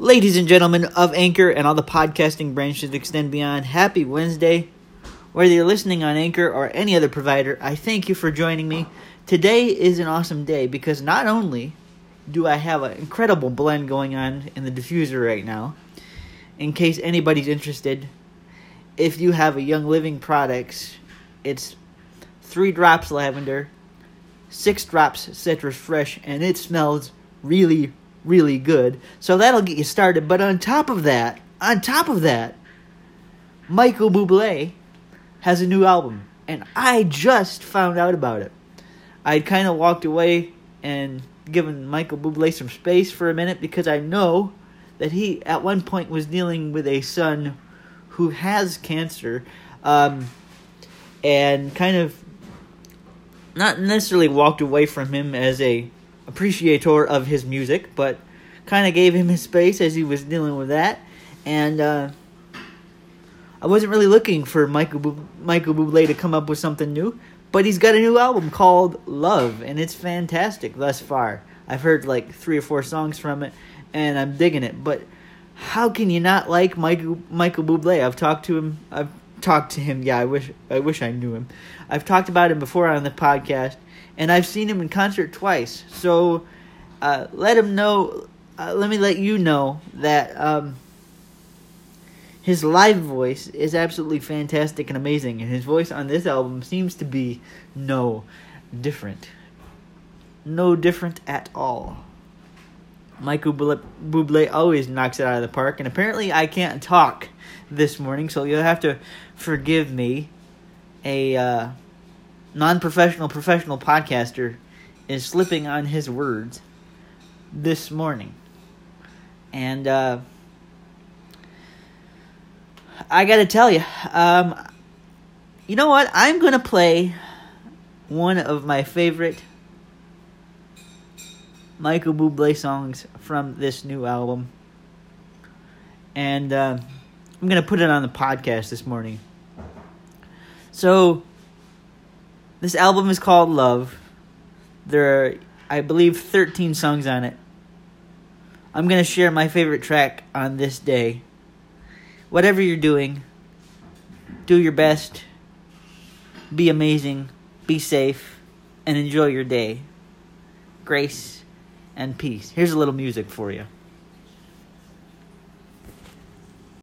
Ladies and gentlemen of Anchor and all the podcasting branches that extend beyond, happy Wednesday. Whether you're listening on Anchor or any other provider, I thank you for joining me. Today is an awesome day because not only do I have an incredible blend going on in the diffuser right now, in case anybody's interested, if you have a Young Living products, it's three drops lavender, six drops citrus fresh, and it smells really, really good. So that'll get you started. But on top of that, on top of that, Michael Bublé has a new album, and I just found out about it. I'd kind of walked away and given Michael Bublé some space for a minute because I know that he at one point was dealing with a son who has cancer, um, and kind of not necessarily walked away from him as a appreciator of his music, but kind of gave him his space as he was dealing with that. And uh, I wasn't really looking for Michael Bu- Michael Bublé to come up with something new, but he's got a new album called Love, and it's fantastic thus far. I've heard like three or four songs from it, and I'm digging it. But how can you not like Michael Michael Bublé? I've talked to him. I've talked to him. Yeah, I wish I wish I knew him. I've talked about him before on the podcast, and I've seen him in concert twice. So uh, let him know. Uh, let me let you know that um, his live voice is absolutely fantastic and amazing, and his voice on this album seems to be no different. No different at all. Michael Bublé always knocks it out of the park, and apparently I can't talk this morning, so you'll have to forgive me. A uh, non-professional professional podcaster is slipping on his words this morning, and uh, I got to tell you, um, you know what? I'm gonna play one of my favorite Michael Bublé songs from this new album. And uh, I'm going to put it on the podcast this morning. So, this album is called Love. There are, I believe, 13 songs on it. I'm going to share my favorite track on this day. Whatever you're doing, do your best, be amazing, be safe, and enjoy your day. Grace and peace. Here's a little music for you.